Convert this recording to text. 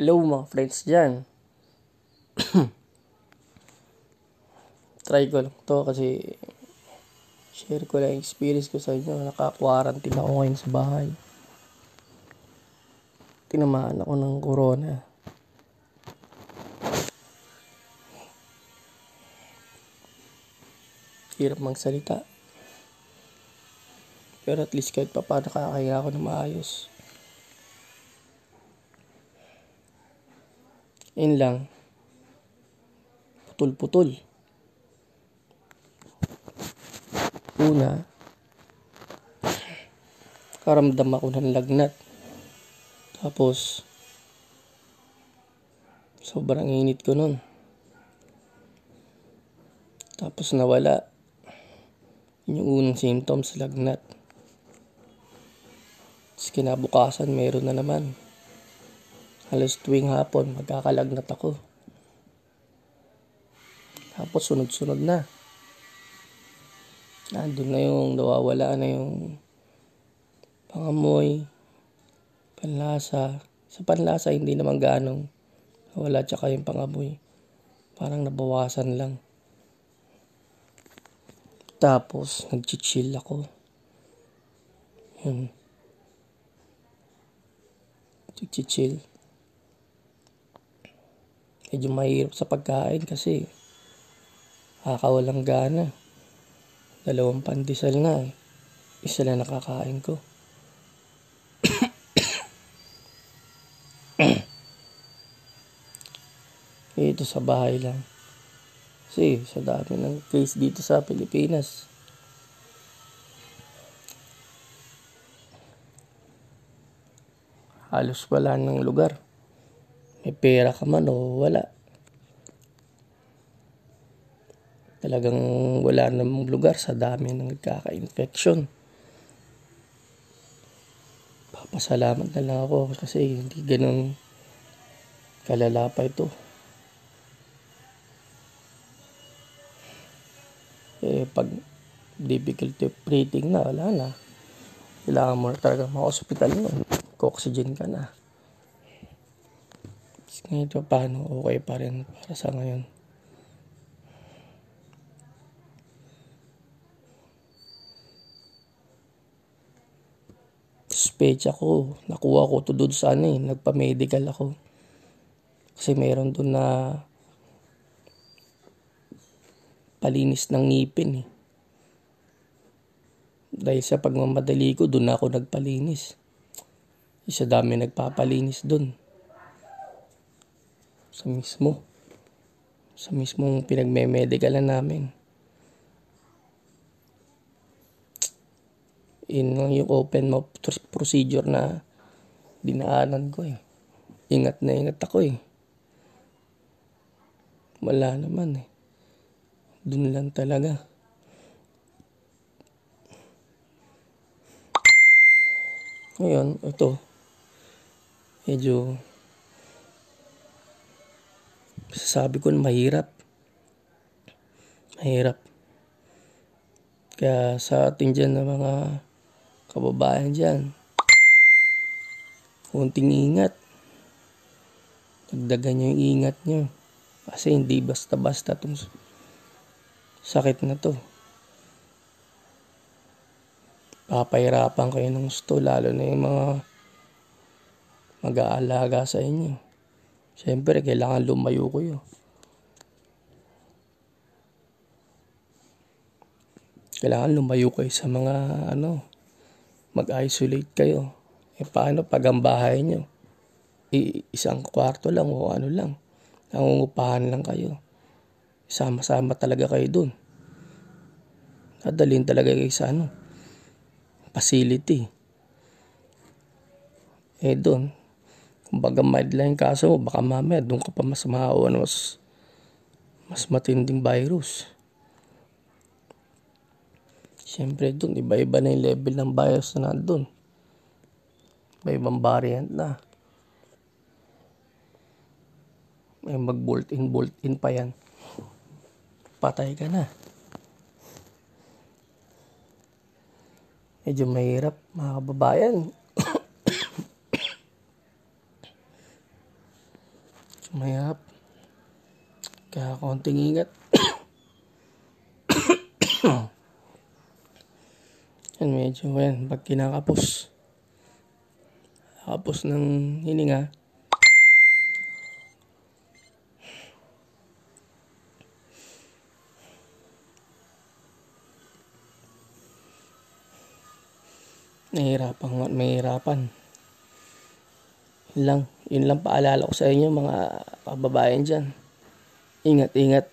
Hello mga friends dyan. Try ko lang to kasi share ko lang experience ko sa inyo. Naka-quarantine ako ngayon sa bahay. Tinamaan ako ng corona. Hirap magsalita. Pero at least kahit pa paano nakakahinga ako na maayos. Yun lang. Putol-putol. Una, karamdam ako ng lagnat. Tapos, sobrang init ko nun. Tapos nawala. Yun yung unang symptoms, lagnat. Tapos kinabukasan, meron na naman. Halos tuwing hapon, magkakalagnat ako. Tapos sunod-sunod na. Nandun na yung nawawala na yung pangamoy, panlasa. Sa panlasa, hindi naman ganong wala tsaka yung pangamoy. Parang nabawasan lang. Tapos, nag-chill ako. Yun. Nag-chill. Medyo mahirap sa pagkain kasi kakawalang gana. Dalawang pandesal nga eh. Isa lang nakakain ko. Ito sa bahay lang. Kasi sa dami ng case dito sa Pilipinas. Halos wala ng lugar. May pera ka man o wala. Talagang wala namang lugar sa dami ng nagkaka-infection. Papasalamat na lang ako kasi hindi ganun kalala pa ito. Eh, pag difficulty breathing na, wala na. Kailangan mo na talaga ma-hospital nun. Oxygen ka na. Ganito paano okay pa rin para sa ngayon. Suspecha ko, nakuha ko to doon sa ano eh, nagpa-medical ako. Kasi meron doon na palinis ng ngipin eh. Dahil sa pagmamadali ko, doon ako nagpalinis. Isa dami nagpapalinis doon. Sa mismo. Sa mismong pinagme-medicalan namin. Yun lang yung open mouth procedure na dinaanan ko eh. Ingat na ingat ako eh. Wala naman eh. Doon lang talaga. Ngayon, ito. Medyo sasabi ko na mahirap. Mahirap. Kaya sa atin dyan na mga kababayan dyan, kunting ingat. Dagdagan nyo yung ingat nyo. Kasi hindi basta-basta itong sakit na to. Papahirapan kayo ng gusto, lalo na yung mga mag-aalaga sa inyo. Siyempre, kailangan lumayo kayo. Kailangan lumayo kayo sa mga ano, mag-isolate kayo. E paano pag ang bahay nyo? I- isang kwarto lang o ano lang. Nangungupahan lang kayo. Sama-sama talaga kayo dun. Dadalhin talaga kayo sa ano, facility. Eh doon, kumbaga mild lang kaso baka mamaya doon ka pa mas maawa mas, mas matinding virus. Siyempre doon, iba-iba na yung level ng virus na nandun. Iba-ibang variant na. May mag-bolt in, bolt in pa yan. Patay ka na. Medyo mahirap mga kababayan. Mahirap. Kaya konting ingat. yan medyo yan. Pag kinakapos. Kapos ng hininga. Nahihirapan nga, mahihirapan. Lang, yun lang paalala ko sa inyo mga kababayan dyan. Ingat, ingat.